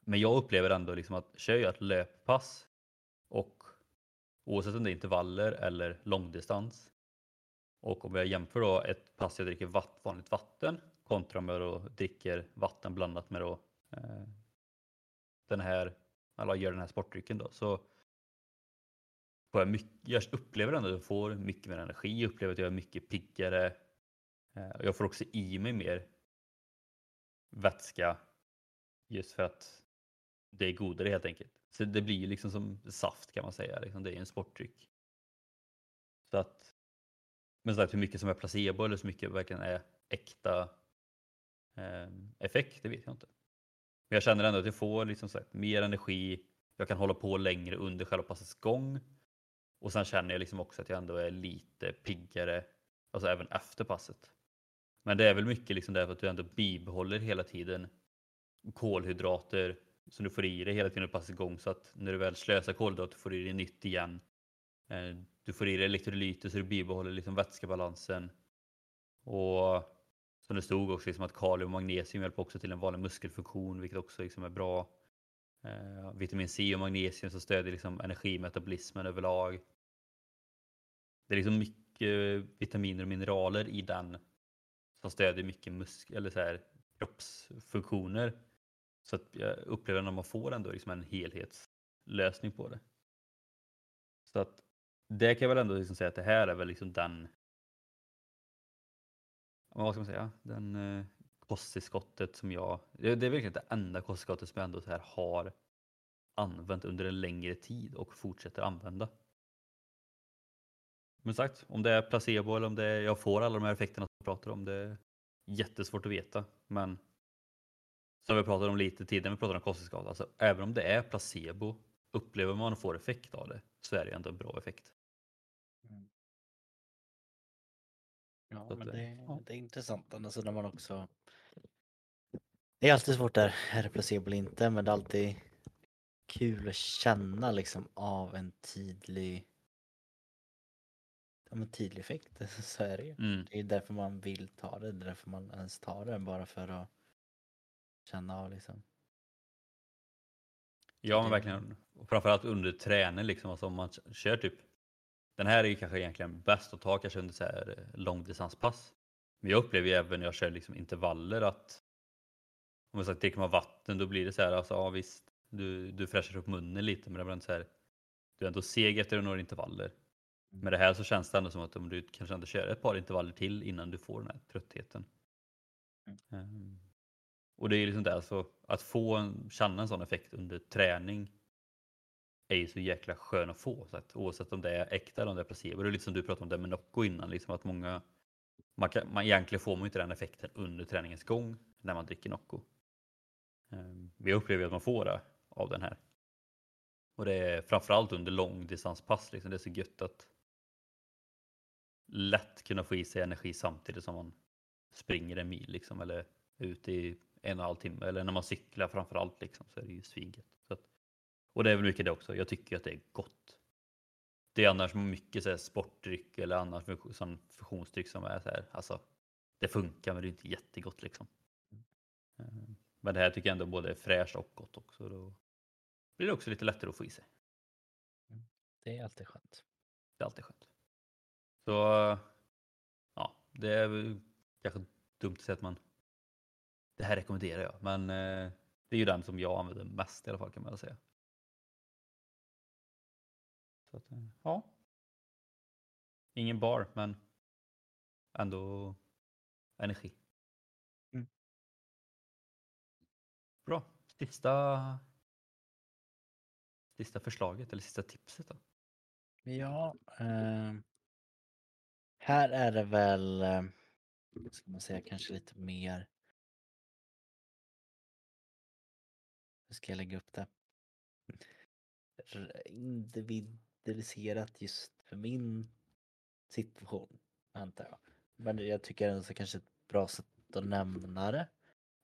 Men jag upplever ändå liksom att kör jag ett löppass och oavsett om det är intervaller eller långdistans och om jag jämför då ett pass jag dricker vatt, vanligt vatten kontra om jag då dricker vatten blandat med då, eh, den här, eller gör den här sportdrycken då så får jag, mycket, jag upplever ändå att jag får mycket mer energi, jag upplever att jag är mycket piggare. Eh, jag får också i mig mer vätska just för att det är godare helt enkelt. Så det blir liksom som saft kan man säga, liksom. det är en sportdryck. Så att, men sagt, hur mycket som är placebo eller så mycket verkligen är äkta eh, effekt, det vet jag inte. Men jag känner ändå att jag får liksom sagt, mer energi, jag kan hålla på längre under själva passets gång. Och sen känner jag liksom också att jag ändå är lite piggare, alltså även efter passet. Men det är väl mycket liksom därför att du ändå bibehåller hela tiden kolhydrater som du får i dig hela tiden passet igång så att när du väl slösar kolhydrater får du i dig nytt igen. Eh, du får i dig elektrolyter så du bibehåller liksom vätskebalansen. Och som det stod också liksom att kalium och magnesium hjälper också till en vanlig muskelfunktion vilket också liksom är bra. Eh, vitamin C och magnesium som stödjer liksom energimetabolismen överlag. Det är liksom mycket vitaminer och mineraler i den som stödjer mycket musk eller så här, kroppsfunktioner. Så att jag upplever när man får ändå liksom en helhetslösning på det. Så att det kan jag väl ändå liksom säga att det här är väl liksom den vad ska man säga, den eh, kosttillskottet som jag, det är verkligen det enda kosttillskottet som jag ändå så här har använt under en längre tid och fortsätter använda. Men sagt, om det är placebo eller om det är, jag får alla de här effekterna som jag pratar om, det är jättesvårt att veta. Men som vi pratade om lite tidigare, vi pratade om kosttillskott, alltså även om det är placebo, upplever man och får effekt av det, så är det ändå en bra effekt. Ja, Så att men det- ja. det är intressant. Alltså när man också... Det är alltid svårt där, är det placebo eller inte, men det är alltid kul att känna liksom av en tydlig, ja, men tydlig effekt. (laughs) Så är det ju. Mm. Det är därför man vill ta det, det är därför man ens tar det, bara för att känna av liksom. Ja men verkligen. Och framförallt under träning liksom. Alltså om man kör typ. Den här är ju kanske egentligen bäst att ta kanske under så här eh, långdistanspass. Men jag upplever ju även när jag kör liksom intervaller att om sagt dricker man vatten då blir det så här alltså ja visst du, du fräschar upp munnen lite men det blir ändå så här du är ändå seg efter några intervaller. Med det här så känns det ändå som att om du kanske ändå kör ett par intervaller till innan du får den här tröttheten. Mm. Ehm, Och det är liksom det, alltså, att få en, känna en sån effekt under träning är ju så jäkla skön att få. Så att, oavsett om det är äkta eller om det är placebo. Det är lite som du pratade om det med Nocco innan, liksom att många man, kan, man egentligen får man inte den effekten under träningens gång när man dricker Nocco. Ehm, vi upplever att man får det av den här. Och det är framförallt under långdistanspass. Liksom. Det är så gött att lätt kunna få i sig energi samtidigt som man springer en mil liksom, eller ute i en och en halv timme. Eller när man cyklar framförallt liksom, så är det ju svingött. Och det är väl mycket det också. Jag tycker att det är gott. Det är annars mycket så här, sportdryck eller annars sån fusionsdryck som är så här, alltså det funkar men det är inte jättegott liksom. Mm. Men det här tycker jag ändå både är fräscht och gott också. Då blir det också lite lättare att få i sig. Mm. Det är alltid skönt. Det är alltid skönt. Så ja, det är kanske dumt att säga att man det här rekommenderar jag, men eh, det är ju den som jag använder mest i alla fall kan man säga. Så att, eh, ja. Ingen bar, men ändå energi. Bra. Sista, sista förslaget eller sista tipset då? Ja, eh, här är det väl, eh, ska man säga, kanske lite mer Hur ska jag lägga upp det? Individualiserat just för min situation, antar jag. Men jag tycker ändå att kanske ett bra sätt att nämna det.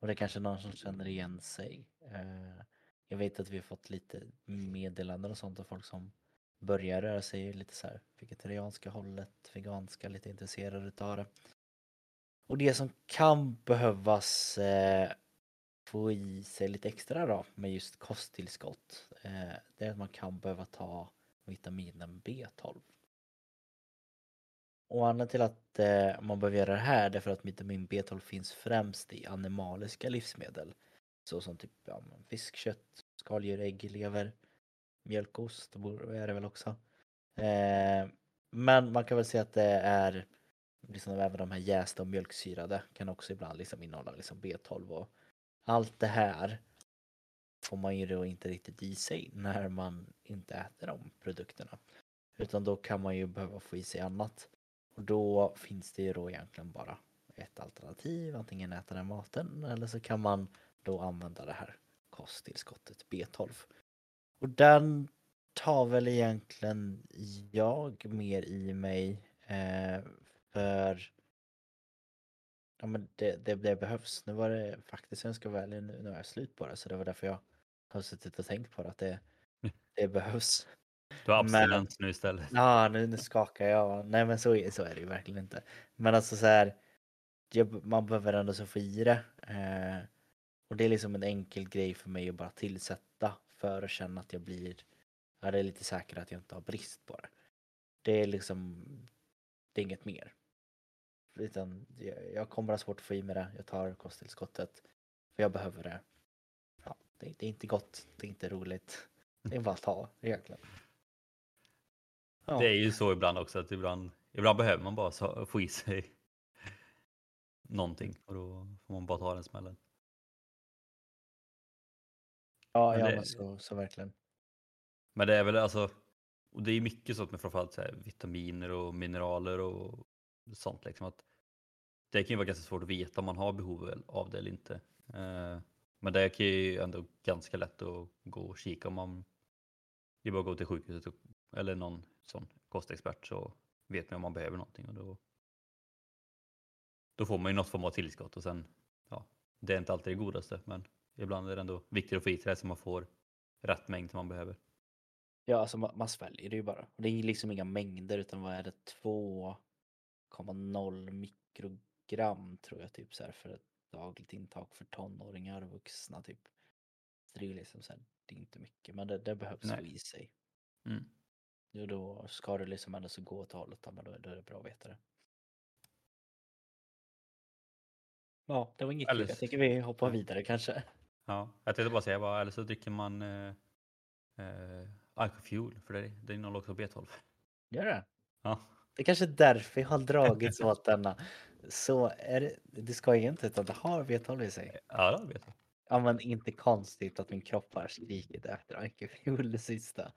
Och det är kanske någon som känner igen sig. Eh, jag vet att vi har fått lite meddelanden och sånt av folk som börjar röra sig lite så här vegetarianska hållet, veganska, lite intresserade utav det. Och det som kan behövas eh, få i sig lite extra då med just kosttillskott eh, det är att man kan behöva ta vitaminen B12. Och anledningen till att eh, man behöver göra det här är för att vitamin B12 finns främst i animaliska livsmedel. Såsom typ ja, fiskkött, skaldjur, ägg, lever, mjölkost är det väl också. Eh, men man kan väl säga att det är liksom även de här jästa och mjölksyrade kan också ibland liksom innehålla liksom B12 och allt det här får man ju då inte riktigt i sig när man inte äter de produkterna. Utan då kan man ju behöva få i sig annat. Och då finns det ju då egentligen bara ett alternativ, antingen äta den maten eller så kan man då använda det här kosttillskottet B12. Och den tar väl egentligen jag mer i mig eh, för ja, men det, det, det, behövs. Nu var det faktiskt, jag ska ärlig, nu, nu är jag slut på det så det var därför jag har suttit och tänkt på det att det, det behövs. Du har abstinens nu istället. Ja, nu, nu skakar jag. Nej men så, så är det ju verkligen inte. Men alltså så här, man behöver ändå så få i det. Eh, och det är liksom en enkel grej för mig att bara tillsätta för att känna att jag blir, ja det är lite säkrare att jag inte har brist på det. Det är liksom, det är inget mer. Utan jag kommer ha svårt att få i mig det. Jag tar kosttillskottet. För jag behöver det. Ja, det, det är inte gott. Det är inte roligt. Det är bara att ta egentligen. Ja. Det är ju så ibland också att ibland, ibland behöver man bara få i sig någonting och då får man bara ta den smällen. Ja, men ja det, men så, så verkligen. Men det är väl alltså, och det är mycket sånt med framförallt så här, vitaminer och mineraler och sånt liksom att det kan ju vara ganska svårt att veta om man har behov av det eller inte. Eh, men det kan ju ändå ganska lätt att gå och kika om man det är bara att gå till sjukhuset eller någon sån kostexpert så vet man om man behöver någonting och då, då får man ju något form av tillskott och sen ja, det är inte alltid det godaste men ibland är det ändå viktigt att få i sig det så man får rätt mängd som man behöver. Ja, alltså man, man sväljer det ju bara. Det är liksom inga mängder utan vad är det? 2,0 mikrogram tror jag typ så här för ett dagligt intag för tonåringar och vuxna typ. det är ju liksom så här, det är inte mycket men det, det behövs få i sig. Mm. Och då ska det liksom ändå så gå åt hållet, men då, då är det bra att veta det. Ja, det var inget eller... Jag tänker vi hoppar vidare kanske. Ja, jag tänkte bara säga bara, eller så dricker man eh, eh, Alcofuel för det, det innehåller också B12. Gör det? Ja. Det är kanske är därför jag har dragits åt denna. Så är det, du ska inte utan det har V12 i sig. Ja, det vet jag. Ja men inte konstigt att min kropp har skrikit efter Ankefuel det sista.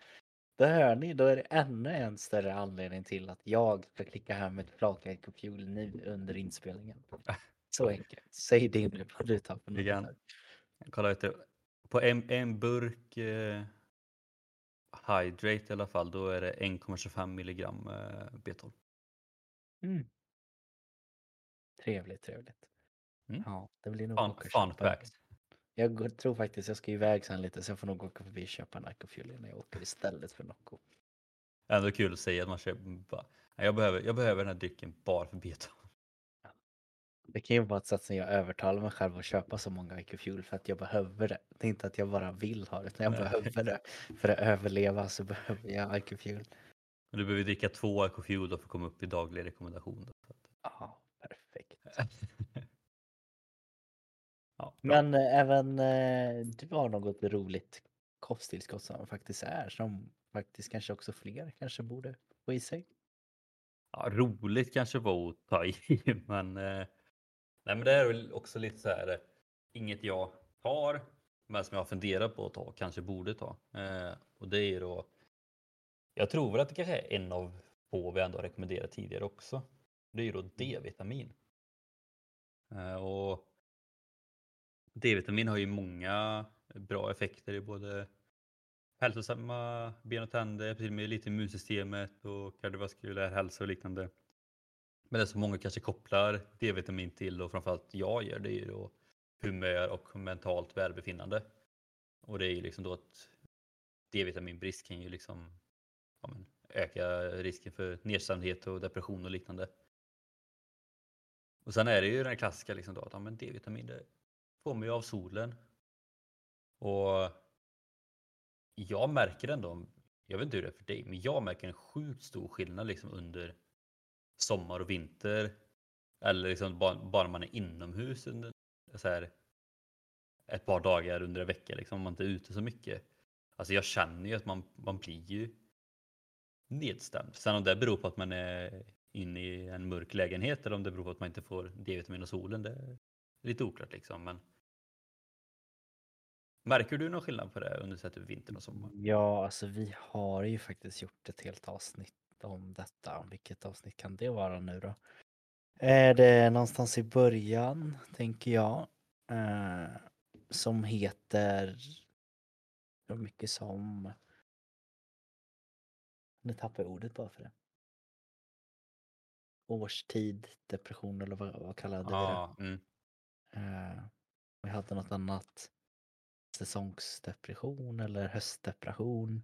Då hör ni, då är det ännu en större anledning till att jag ska klicka hem ett flak Ankefuel nu under inspelningen. Så enkelt. Säg det nu vad du tar för något. Kolla efter. På en, en burk eh, Hydrate i alla fall, då är det 1,25 milligram eh, B12. Mm. Trevligt, trevligt. Mm. Ja, det blir nog Fun, och fun fact. Jag tror faktiskt jag ska iväg sen lite så jag får nog åka förbi och köpa en Ankefuel när jag åker istället för Nocco. Ändå kul att säga att man köper bara, "Nej, jag behöver, jag behöver den här drycken bara för B12. Det kan ju vara ett sätt som jag övertalar mig själv att köpa så många IQ Fuel för att jag behöver det. Det är inte att jag bara vill ha det, utan jag Nej. behöver det. För att överleva så behöver jag IQ Fuel. Men du behöver dricka två Alcofuel då för att komma upp i daglig rekommendation. Ja, perfekt. (laughs) ja. Men eh, även eh, du har något roligt kosttillskott som faktiskt är, som faktiskt kanske också fler kanske borde få i sig. Ja, roligt kanske var att ta i, (laughs) men, eh, nej, men det är väl också lite så här, inget jag tar, men som jag har funderat på att ta, kanske borde ta. Och det är då, jag tror väl att det kanske är en av få vi ändå rekommenderat tidigare också. Det är ju då D-vitamin. Eh, och D-vitamin har ju många bra effekter i både hälsosamma ben och tänder, till och med lite immunsystemet och kardiovaskulär hälsa och liknande. Men det som många kanske kopplar D-vitamin till och framförallt jag gör det är ju då humör och mentalt välbefinnande. Och det är ju liksom då att D-vitaminbrist kan ju liksom ja, men, öka risken för nedstämdhet och depression och liknande. Och sen är det ju den klassiska liksom då att ja, D-vitamin kommer ju av solen. Och jag märker ändå, jag vet inte hur det är för dig, men jag märker en sjukt stor skillnad liksom under sommar och vinter. Eller liksom bara, bara man är inomhus under så här, ett par dagar under en vecka, liksom, om man inte är ute så mycket. Alltså jag känner ju att man, man blir ju nedstämd. Sen om det beror på att man är inne i en mörk lägenhet eller om det beror på att man inte får D-vitamin och solen, det är lite oklart liksom. Men Märker du någon skillnad på det under så typ vintern och sommaren? Ja, alltså vi har ju faktiskt gjort ett helt avsnitt om detta. Vilket avsnitt kan det vara nu då? Är det någonstans i början, tänker jag. Eh, som heter hur mycket som... Nu tappar jag ordet bara för det. Årstid, depression eller vad, vad kallade vi det? Ja, mm. Eh, vi hade något annat. Säsongsdepression eller höstdepression.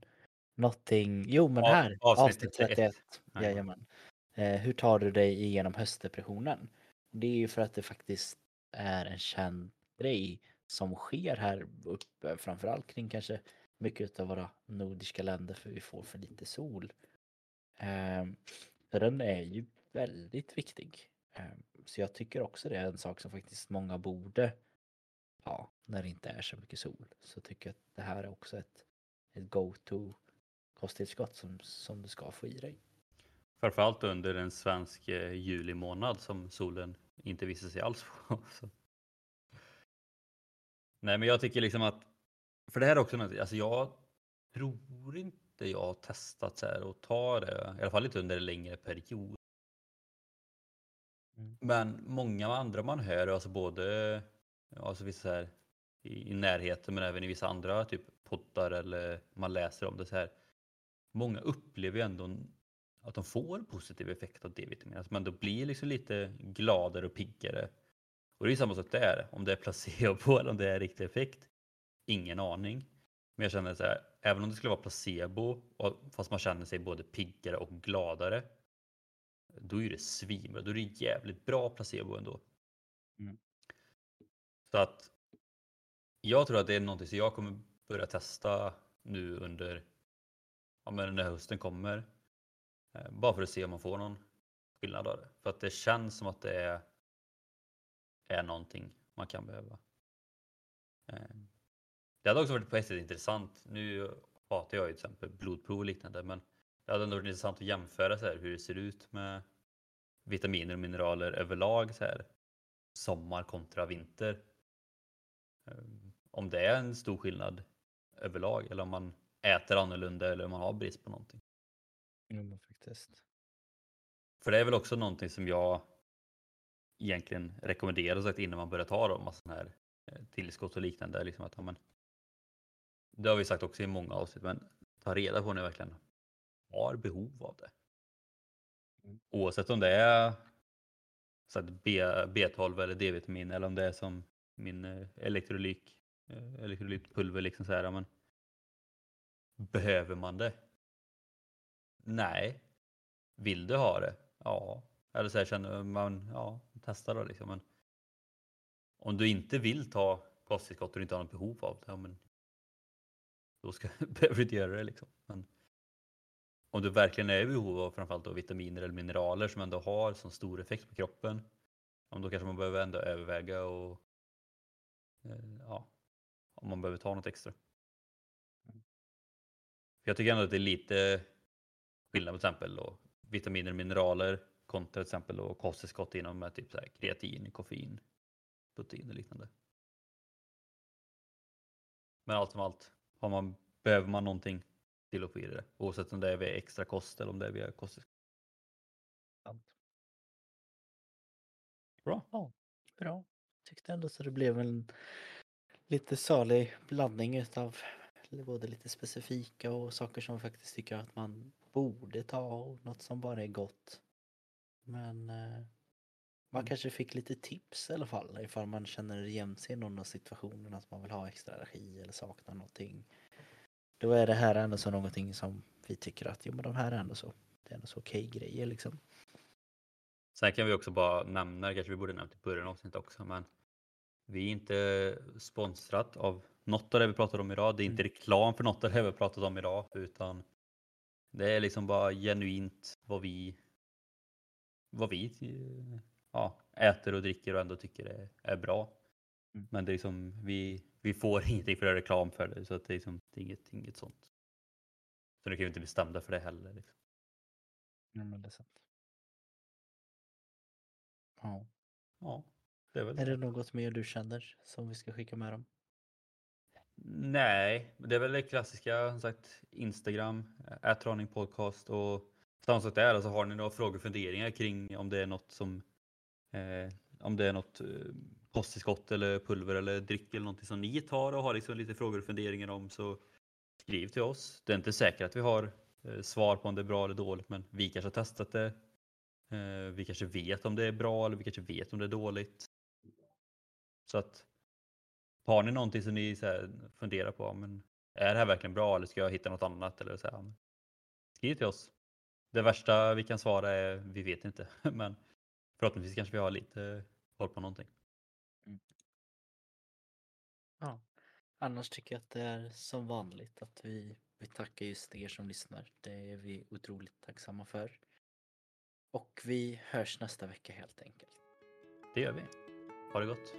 Någonting. Jo men här. avsnitt Avsnitt 31. 31. Jajamän. Eh, hur tar du dig igenom höstdepressionen? Det är ju för att det faktiskt är en känd grej som sker här uppe. Framförallt kring kanske mycket av våra nordiska länder för vi får för lite sol. Eh, så den är ju väldigt viktig. Eh, Så jag tycker också det är en sak som faktiskt många borde när det inte är så mycket sol. Så tycker jag att det här är också ett, ett go-to kosttillskott som, som du ska få i dig. Framförallt under en svensk eh, juli månad som solen inte visar sig alls på. (laughs) Så. Nej men jag tycker liksom att, för det här är också något, alltså jag tror inte jag har testat så här och ta det, i alla fall inte under en längre period. Mm. Men många andra man hör, alltså både alltså vissa så här, i, i närheten men även i vissa andra typ poddar eller man läser om det så här. Många upplever ju ändå att de får positiv effekt av D-vitamin. Alltså man då blir liksom lite gladare och piggare. Och det är ju samma sak där, om det är placebo eller om det är riktig effekt. Ingen aning. Men jag känner så här, även om det skulle vara placebo, och, fast man känner sig både piggare och gladare. Då är det svinbra, då är det jävligt bra placebo ändå. Mm. Så att jag tror att det är någonting som jag kommer börja testa nu under ja, men när hösten kommer. Eh, bara för att se om man får någon skillnad av det. För att det känns som att det är, är någonting man kan behöva. Eh, det hade också varit på ett sätt intressant. Nu hatar jag ju till exempel blodprov och liknande men det hade ändå varit intressant att jämföra så här hur det ser ut med vitaminer och mineraler överlag så här sommar kontra vinter. Ehm, om det är en stor skillnad överlag eller om man äter annorlunda eller om man har brist på någonting. Jo, men faktiskt. För det är väl också någonting som jag egentligen rekommenderar sagt innan man börjar ta då, massa här eh, tillskott och liknande. Liksom att, ja, men, det har vi sagt också i många avsnitt, men ta reda på när verkligen har behov av det. Mm. Oavsett om det är så att B, B12 eller D-vitamin eller om det är som min eh, elektrolyk, eh, elektrolytpulver. Liksom så här, men, behöver man det? Nej. Vill du ha det? Ja. Eller så här, känner man, ja, testa då liksom. Men om du inte vill ta kosttillskott och du inte har något behov av det, ja, men då ska, (laughs) behöver du inte göra det liksom. Men om du verkligen är i behov av framförallt då vitaminer eller mineraler som ändå har så stor effekt på kroppen, då kanske man behöver ändå överväga och ja, om man behöver ta något extra. För jag tycker ändå att det är lite skillnad på till exempel då, vitaminer och mineraler kontra till exempel då kosttillskott inom med typ så här kreatin, koffein, protein och liknande. Men allt som allt, har man, behöver man någonting till att få i det. Oavsett om det är via extra kost eller om det är via kosttillskott. Bra. Ja, bra. Tyckte ändå så det blev en lite salig blandning utav både lite specifika och saker som faktiskt tycker att man borde ta och något som bara är gott. Men eh, man Mm. kanske fick lite tips i alla fall ifall man känner igen sig i någon av situationerna att man vill ha extra energi eller saknar någonting. Då är det här ändå så någonting som vi tycker att jo men de här är ändå så, det är ändå så okej grejer liksom. Sen kan vi också bara nämna, det kanske vi borde nämnt i början av avsnittet också, men vi är inte sponsrat av något av det vi pratar om idag. Det är inte reklam för något av det vi pratat om idag, utan det är liksom bara genuint vad vi, vad vi ja, äter och dricker och ändå tycker är, är bra. Mm. Men det är liksom, vi, vi får (laughs) ingenting för reklam för det, så att det är, liksom, det är inget, inget sånt. Så nu kan vi inte bli stämda för det heller. Liksom. Ja, men det är sant. Ja. Ja, det är väl Är det något mer du känner som vi ska skicka med dem? Nej, det är väl det klassiska som sagt Instagram, Attraning Podcast och samma sak där. Alltså har ni några frågor och funderingar kring om det är något som eh, om det är något eh, kosttillskott eller pulver eller dryck eller någonting som ni tar och har liksom lite frågor och funderingar om så skriv till oss. Det är inte säkert att vi har eh, svar på om det är bra eller dåligt men vi kanske har testat det. Eh, vi kanske vet om det är bra eller vi kanske vet om det är dåligt. Så att har ni någonting som ni så funderar på, men är det här verkligen bra eller ska jag hitta något annat? Eller så här, skriv till oss. Det värsta vi kan svara är vi vet inte, (laughs) men förhoppningsvis kanske vi har lite koll på någonting. Ja. Annars tycker jag att det är som vanligt att vi, vi tackar just er som lyssnar. Det är vi otroligt tacksamma för. Och vi hörs nästa vecka helt enkelt. Det gör vi. Ha det gott.